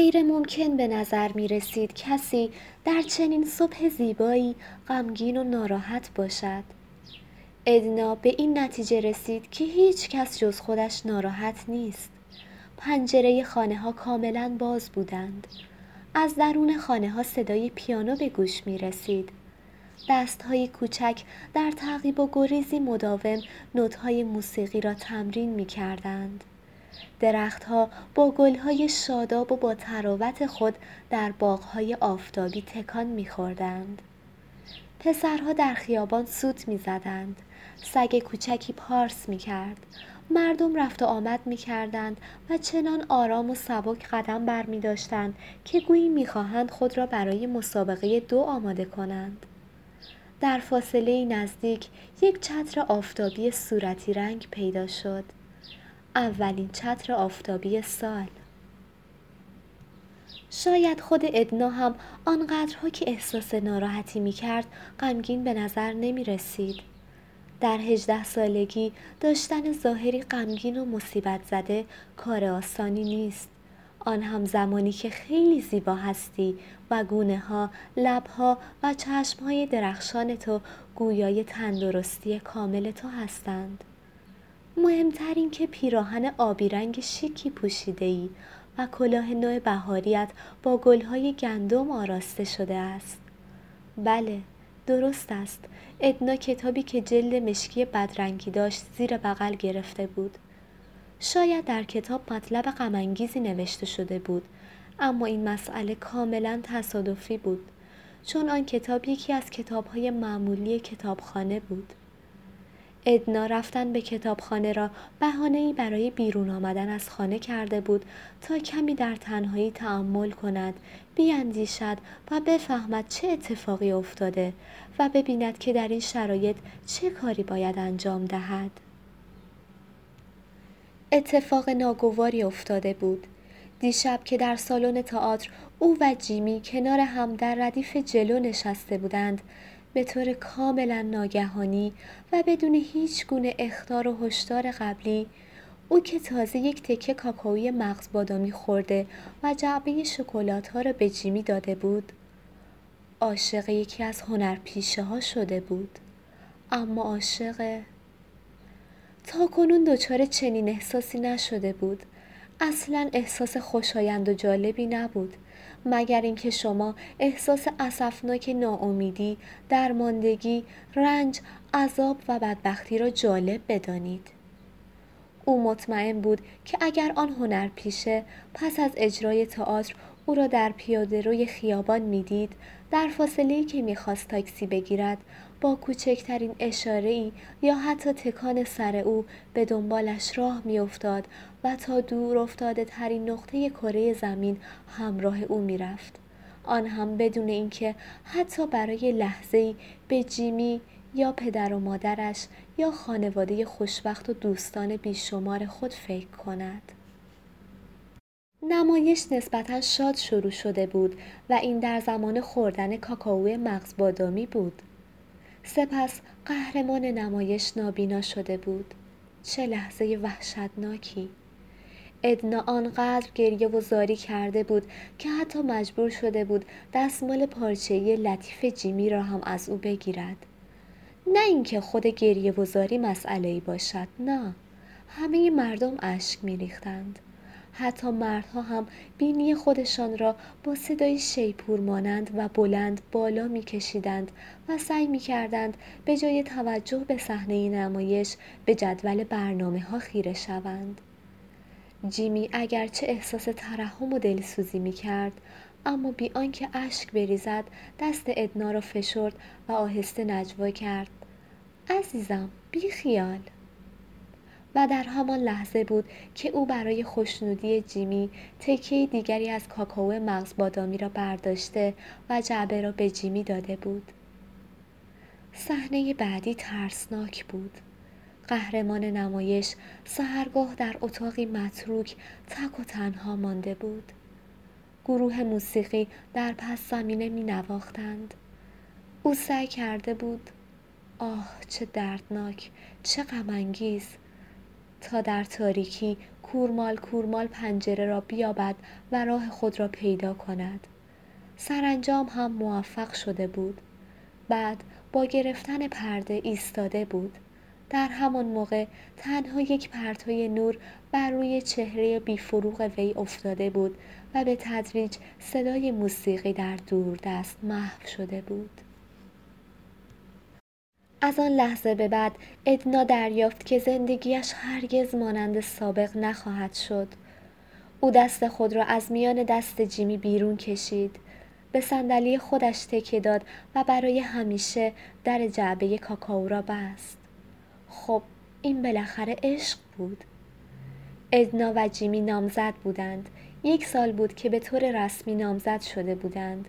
غیر ممکن به نظر می رسید کسی در چنین صبح زیبایی غمگین و ناراحت باشد. ادنا به این نتیجه رسید که هیچ کس جز خودش ناراحت نیست. پنجره خانه ها کاملا باز بودند. از درون خانه ها صدای پیانو به گوش می رسید. دست های کوچک در تعقیب و گریزی مداوم نوت های موسیقی را تمرین می کردند. درختها با گلهای شاداب و با تراوت خود در باغهای آفتابی تکان میخوردند پسرها در خیابان سوت می‌زدند سگ کوچکی پارس می‌کرد مردم رفت و آمد می‌کردند و چنان آرام و سبک قدم بر می داشتند که گویی می‌خواهند خود را برای مسابقه دو آماده کنند. در فاصله نزدیک یک چتر آفتابی صورتی رنگ پیدا شد. اولین چتر آفتابی سال شاید خود ادنا هم آنقدرها که احساس ناراحتی می کرد غمگین به نظر نمی رسید. در هجده سالگی داشتن ظاهری غمگین و مصیبت زده کار آسانی نیست. آن هم زمانی که خیلی زیبا هستی و گونه ها، لب ها و چشم های درخشان تو گویای تندرستی کامل تو هستند. مهمتر این که پیراهن آبی رنگ شیکی پوشیده ای و کلاه نوع بهاریت با گلهای گندم آراسته شده است. بله، درست است. ادنا کتابی که جلد مشکی بدرنگی داشت زیر بغل گرفته بود. شاید در کتاب مطلب غمانگیزی نوشته شده بود، اما این مسئله کاملا تصادفی بود. چون آن کتاب یکی از کتابهای معمولی کتابخانه بود. ادنا رفتن به کتابخانه را ای برای بیرون آمدن از خانه کرده بود تا کمی در تنهایی تعمل کند بیاندیشد و بفهمد چه اتفاقی افتاده و ببیند که در این شرایط چه کاری باید انجام دهد. اتفاق ناگواری افتاده بود. دیشب که در سالن تئاتر او و جیمی کنار هم در ردیف جلو نشسته بودند به طور کاملا ناگهانی و بدون هیچ گونه اختار و هشدار قبلی او که تازه یک تکه کاکائوی مغز بادامی خورده و جعبه شکلات ها را به جیمی داده بود عاشق یکی از هنرپیشه ها شده بود. اما عاشق تا کنون دچار چنین احساسی نشده بود. اصلا احساس خوشایند و جالبی نبود. مگر اینکه شما احساس اسفناک ناامیدی درماندگی رنج عذاب و بدبختی را جالب بدانید. او مطمئن بود که اگر آن هنر پیشه پس از اجرای تئاتر او را در پیاده روی خیابان می‌دید در فاصله که می‌خواست تاکسی بگیرد با کوچکترین اشاره ای یا حتی تکان سر او به دنبالش راه میافتاد و تا دور افتاده ترین نقطه کره زمین همراه او می‌رفت. آن هم بدون اینکه حتی برای لحظه به جیمی یا پدر و مادرش یا خانواده خوشبخت و دوستان بیشمار خود فکر کند. نمایش نسبتا شاد شروع شده بود و این در زمان خوردن کاکائو مغز بادامی بود. سپس قهرمان نمایش نابینا شده بود. چه لحظه وحشتناکی! ادنا آنقدر گریه و زاری کرده بود که حتی مجبور شده بود دستمال پارچه‌ای لطیف جیمی را هم از او بگیرد. نه اینکه خود گریه و زاری مسئله ای باشد نه همه مردم اشک میریختند حتی مردها هم بینی خودشان را با صدای شیپور مانند و بلند بالا میکشیدند و سعی می‌کردند به جای توجه به صحنه نمایش به جدول برنامه ها خیره شوند. جیمی اگرچه احساس ترحم و دلسوزی می‌کرد اما بی آنکه اشک بریزد دست ادنا را فشرد و آهسته نجوا کرد عزیزم بی خیال و در همان لحظه بود که او برای خوشنودی جیمی تکه دیگری از کاکائو مغز بادامی را برداشته و جعبه را به جیمی داده بود. صحنه بعدی ترسناک بود. قهرمان نمایش سهرگاه در اتاقی متروک تک و تنها مانده بود. گروه موسیقی در پس زمینه می نواختند. او سعی کرده بود آه چه دردناک چه غمانگیز تا در تاریکی کورمال کورمال پنجره را بیابد و راه خود را پیدا کند سرانجام هم موفق شده بود بعد با گرفتن پرده ایستاده بود در همان موقع تنها یک پرتوی نور بر روی چهره بیفروغ وی افتاده بود و به تدریج صدای موسیقی در دور دست محو شده بود از آن لحظه به بعد ادنا دریافت که زندگیش هرگز مانند سابق نخواهد شد. او دست خود را از میان دست جیمی بیرون کشید. به صندلی خودش تکه داد و برای همیشه در جعبه کاکائو را بست. خب این بالاخره عشق بود. ادنا و جیمی نامزد بودند. یک سال بود که به طور رسمی نامزد شده بودند.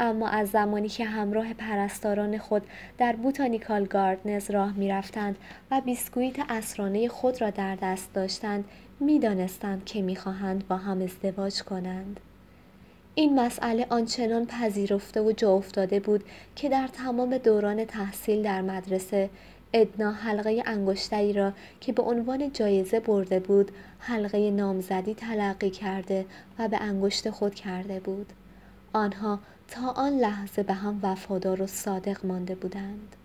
اما از زمانی که همراه پرستاران خود در بوتانیکال گاردنز راه می رفتند و بیسکویت اسرانه خود را در دست داشتند می دانستند که می خواهند با هم ازدواج کنند. این مسئله آنچنان پذیرفته و جا افتاده بود که در تمام دوران تحصیل در مدرسه ادنا حلقه انگشتری را که به عنوان جایزه برده بود حلقه نامزدی تلقی کرده و به انگشت خود کرده بود. آنها تا آن لحظه به هم وفادار و صادق مانده بودند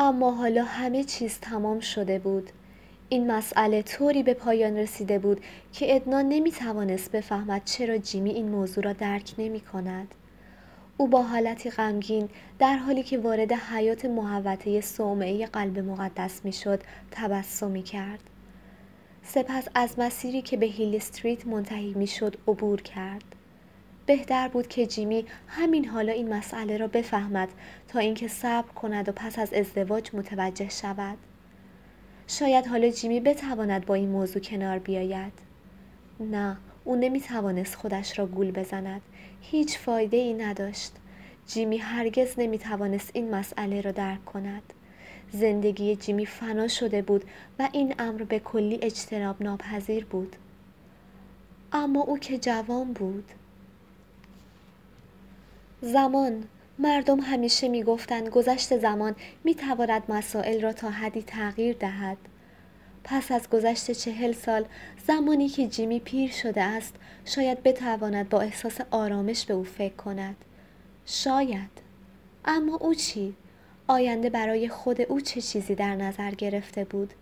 اما حالا همه چیز تمام شده بود این مسئله طوری به پایان رسیده بود که ادنا نمی توانست بفهمد چرا جیمی این موضوع را درک نمی کند. او با حالتی غمگین در حالی که وارد حیات محوطه صومعه قلب مقدس می شد تبسمی کرد. سپس از مسیری که به هیل استریت منتهی می شد عبور کرد. بهتر بود که جیمی همین حالا این مسئله را بفهمد تا اینکه صبر کند و پس از ازدواج متوجه شود شاید حالا جیمی بتواند با این موضوع کنار بیاید نه او نمی توانست خودش را گول بزند هیچ فایده ای نداشت. جیمی هرگز نمی توانست این مسئله را درک کند. زندگی جیمی فنا شده بود و این امر به کلی اجتناب ناپذیر بود. اما او که جوان بود. زمان. مردم همیشه می‌گفتند گذشت زمان می‌تواند مسائل را تا حدی تغییر دهد. پس از گذشت چهل سال زمانی که جیمی پیر شده است شاید بتواند با احساس آرامش به او فکر کند. شاید. اما او چی؟ آینده برای خود او چه چیزی در نظر گرفته بود؟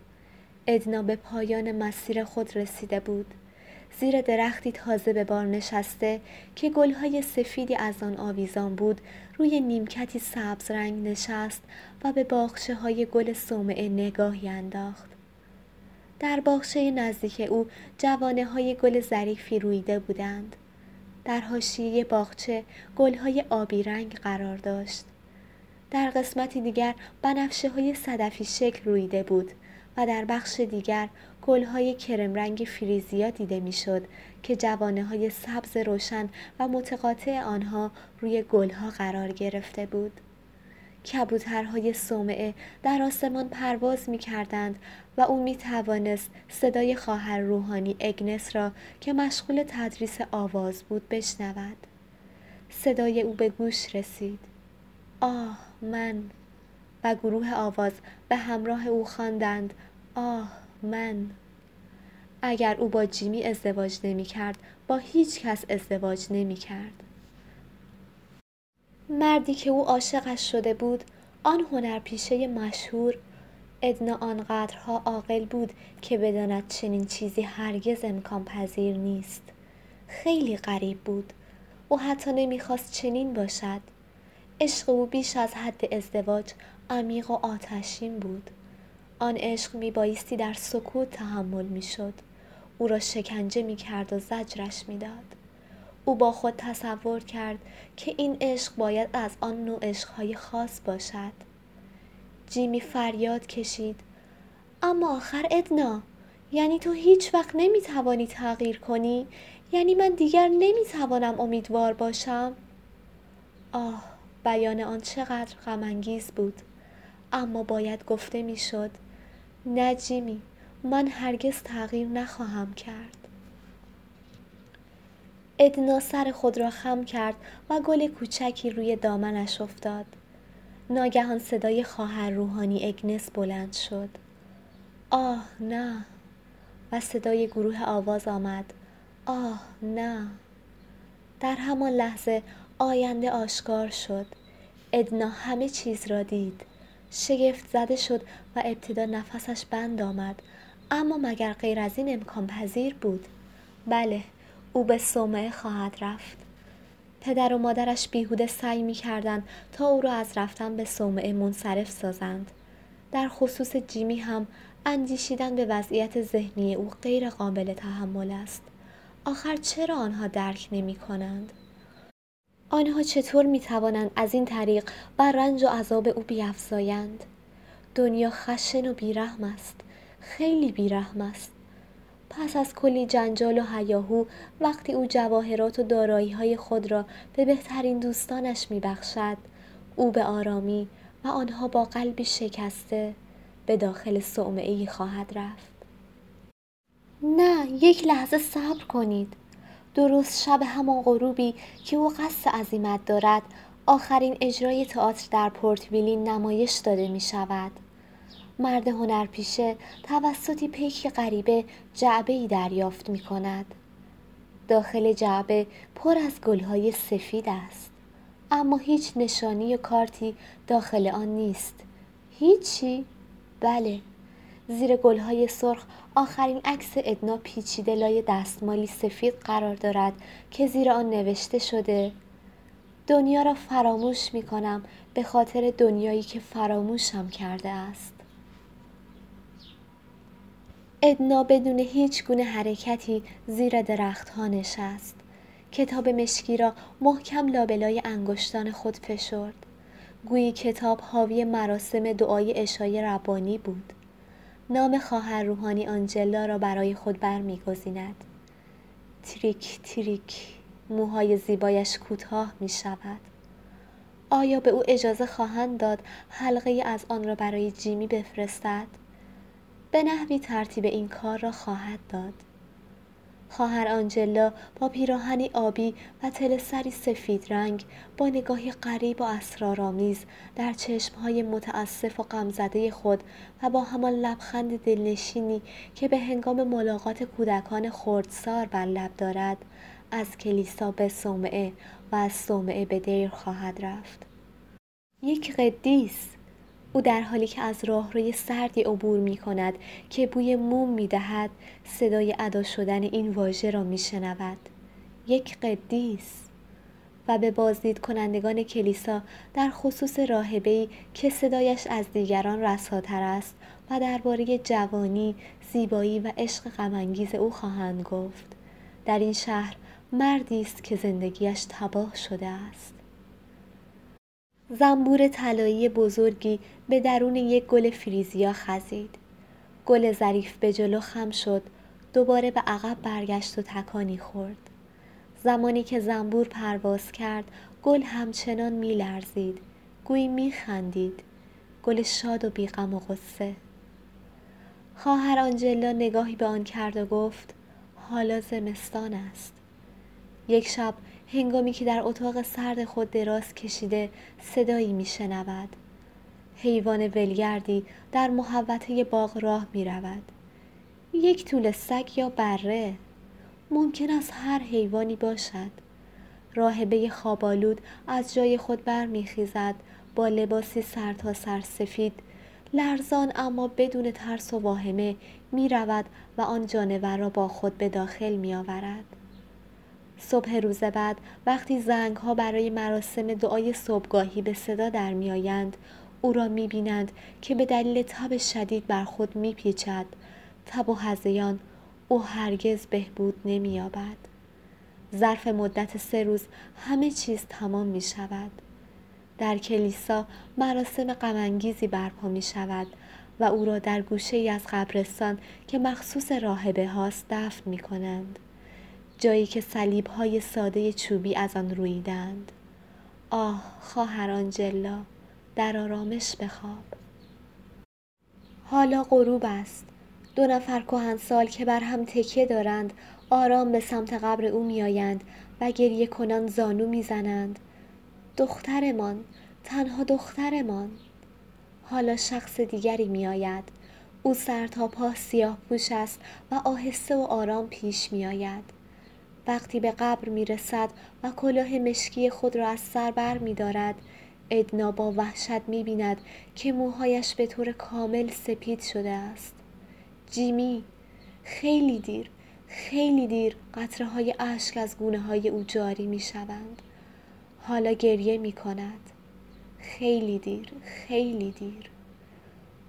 ادنا به پایان مسیر خود رسیده بود. زیر درختی تازه به بار نشسته که گلهای سفیدی از آن آویزان بود روی نیمکتی سبز رنگ نشست و به باخشه های گل سومعه نگاهی انداخت. در باخشه نزدیک او جوانه های گل ظریفی رویده بودند. در حاشیه باغچه گلهای آبی رنگ قرار داشت. در قسمتی دیگر بنفشه های صدفی شکل رویده بود و در بخش دیگر گلهای کرم رنگ فریزیا دیده می‌شد که جوانه های سبز روشن و متقاطع آنها روی گلها قرار گرفته بود. کبوترهای صومعه در آسمان پرواز می کردند و او می توانست صدای خواهر روحانی اگنس را که مشغول تدریس آواز بود بشنود. صدای او به گوش رسید. آه من و گروه آواز به همراه او خواندند آه من اگر او با جیمی ازدواج نمی کرد با هیچ کس ازدواج نمی کرد. مردی که او عاشقش شده بود آن هنرپیشه مشهور. ادنا آنقدرها عاقل بود که بداند چنین چیزی هرگز امکان پذیر نیست. خیلی غریب بود. او حتی نمی‌خواست چنین باشد. عشق او بیش از حد ازدواج عمیق و آتشین بود. آن عشق میبایستی در سکوت تحمل می‌شد. او را شکنجه می‌کرد و زجرش می‌داد. او با خود تصور کرد که این عشق باید از آن نوع عشقهای خاص باشد. جیمی فریاد کشید. اما آخر ادنا یعنی تو هیچ وقت نمی‌توانی تغییر کنی؟ یعنی من دیگر نمی‌توانم امیدوار باشم؟ آه بیان آن چقدر غمانگیز بود. اما باید گفته می‌شد نه جیمی من هرگز تغییر نخواهم کرد. ادنا سر خود را خم کرد و گل کوچکی روی دامنش افتاد. ناگهان صدای خواهر روحانی اگنس بلند شد. آه نه. و صدای گروه آواز آمد. آه نه. در همان لحظه آینده آشکار شد. ادنا همه چیز را دید. شگفت زده شد و ابتدا نفسش بند آمد. اما مگر غیر از این امکان پذیر بود؟ بله او به صومعه خواهد رفت. پدر و مادرش بیهوده سعی می کردن تا او را از رفتن به صومعه منصرف سازند. در خصوص جیمی هم اندیشیدن به وضعیت ذهنی او غیر قابل تحمل است. آخر چرا آنها درک نمی کنند؟ آنها چطور می توانند از این طریق بر رنج و عذاب او بیافزایند؟ دنیا خشن و بیرحم است. خیلی بیرحم است. پس از کلی جنجال و هیاهو وقتی او جواهرات و دارایی های خود را به بهترین دوستانش می بخشد او به آرامی و آنها با قلبی شکسته به داخل صومعه خواهد رفت. نه یک لحظه صبر کنید. درست شب همان غروبی که او قصد عظیمت دارد آخرین اجرای تئاتر در پورت ویلین نمایش داده می شود مرد هنرپیشه توسطی پیک غریبه جعبه ای دریافت می کند. داخل جعبه پر از گلهای سفید است. اما هیچ نشانی و کارتی داخل آن نیست. هیچی؟ بله. زیر گلهای سرخ آخرین عکس ادنا پیچیده لای دستمالی سفید قرار دارد که زیر آن نوشته شده دنیا را فراموش می کنم به خاطر دنیایی که فراموشم کرده است. ادنا بدون هیچ گونه حرکتی زیر درختها نشست. کتاب مشکی را محکم لابلای انگشتان خود فشرد. گویی کتاب حاوی مراسم دعای اشای ربانی بود. نام خواهر روحانی آنجلا را برای خود برمیگزیند. تریک تریک موهای زیبایش کوتاه می شود. آیا به او اجازه خواهند داد حلقه از آن را برای جیمی بفرستد؟ به نحوی ترتیب این کار را خواهد داد. خواهر آنجلا با پیراهنی آبی و تلسری سفید رنگ با نگاهی غریب و اسرارآمیز در چشمهای متاسف و غمزده خود و با همان لبخند دلنشینی که به هنگام ملاقات کودکان خردسار بر لب دارد از کلیسا به صومعه و از صومعه به دیر خواهد رفت. یک قدیس او در حالی که از راهروی سردی عبور می کند که بوی موم می دهد صدای ادا شدن این واژه را می شنود. یک قدیس و به بازدید کنندگان کلیسا در خصوص راهبهی که صدایش از دیگران رساتر است و درباره جوانی، زیبایی و عشق غمانگیز او خواهند گفت. در این شهر مردی است که زندگیش تباه شده است. زنبور طلایی بزرگی به درون یک گل فریزیا خزید. گل ظریف به جلو خم شد دوباره به عقب برگشت و تکانی خورد. زمانی که زنبور پرواز کرد گل همچنان می لرزید. گویی میخندید گل شاد و بیغم و غصه خواهر آنجلا نگاهی به آن کرد و گفت حالا زمستان است یک شب هنگامی که در اتاق سرد خود دراز کشیده صدایی میشنود حیوان ولگردی در محوطه باغ راه می رود. یک طول سگ یا بره ممکن است هر حیوانی باشد راهبه خوابالود از جای خود برمیخیزد با لباسی سر تا سر سفید لرزان اما بدون ترس و واهمه می رود و آن جانور را با خود به داخل می آورد. صبح روز بعد وقتی زنگ ها برای مراسم دعای صبحگاهی به صدا در می آیند او را می بینند که به دلیل تب شدید بر خود می پیچد تب و هزیان او هرگز بهبود نمی یابد. ظرف مدت سه روز همه چیز تمام می شود. در کلیسا مراسم غمانگیزی برپا می شود و او را در گوشه ای از قبرستان که مخصوص راهبه هاست دفن می کنند. جایی که صلیب های ساده چوبی از آن رویدند. آه خواهر آنجلا در آرامش بخواب. حالا غروب است. دو نفر کهنسال که بر هم تکیه دارند آرام به سمت قبر او میآیند و گریه کنان زانو می‌زنند دخترمان تنها دخترمان حالا شخص دیگری میآید او سر تا سیاه پوش است و آهسته و آرام پیش میآید وقتی به قبر می رسد و کلاه مشکی خود را از سر بر می دارد ادنا با وحشت می بیند که موهایش به طور کامل سپید شده است جیمی خیلی دیر خیلی دیر قطره های اشک از گونه های او جاری می شوند. حالا گریه می کند. خیلی دیر خیلی دیر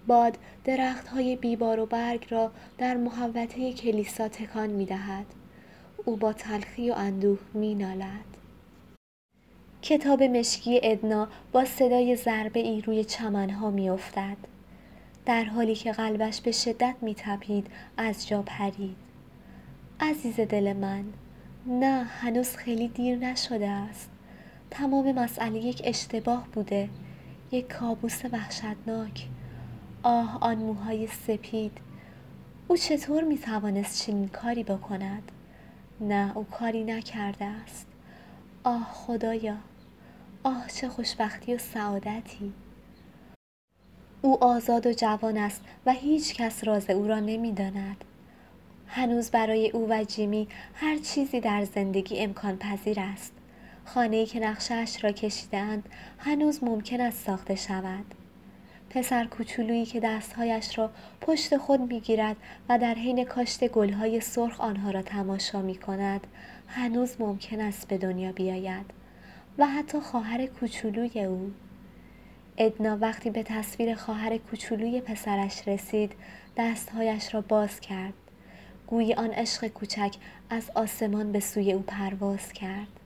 باد درخت های بیبار و برگ را در محوطه کلیسا تکان می دهد. او با تلخی و اندوه می نالد. کتاب مشکی ادنا با صدای ضربه ای روی چمنها می افتد. در حالی که قلبش به شدت می تپید از جا پرید. عزیز دل من نه هنوز خیلی دیر نشده است تمام مسئله یک اشتباه بوده یک کابوس وحشتناک آه آن موهای سپید او چطور می توانست چنین کاری بکند نه او کاری نکرده است آه خدایا آه چه خوشبختی و سعادتی او آزاد و جوان است و هیچ کس راز او را نمی‌داند هنوز برای او و جیمی هر چیزی در زندگی امکان پذیر است. خانه‌ای که نقشش را کشیدند هنوز ممکن است ساخته شود. پسر کوچولویی که دستهایش را پشت خود می‌گیرد و در حین کاشت گلهای سرخ آنها را تماشا می کند هنوز ممکن است به دنیا بیاید. و حتی خواهر کوچولوی او. ادنا وقتی به تصویر خواهر کوچولوی پسرش رسید دستهایش را باز کرد. گویی آن عشق کوچک از آسمان به سوی او پرواز کرد.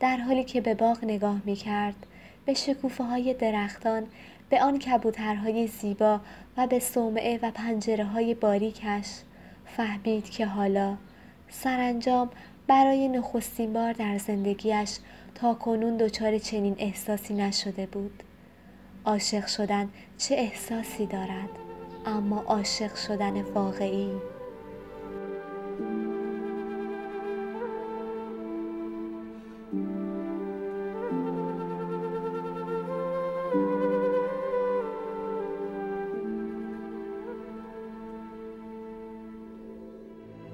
در حالی که به باغ نگاه می کرد به شکوفه های درختان به آن کبوترهای زیبا و به صومعه و پنجره های باریکش فهمید که حالا سرانجام برای نخستین بار در زندگیش تا کنون دچار چنین احساسی نشده بود. عاشق شدن چه احساسی دارد؟ اما عاشق شدن واقعی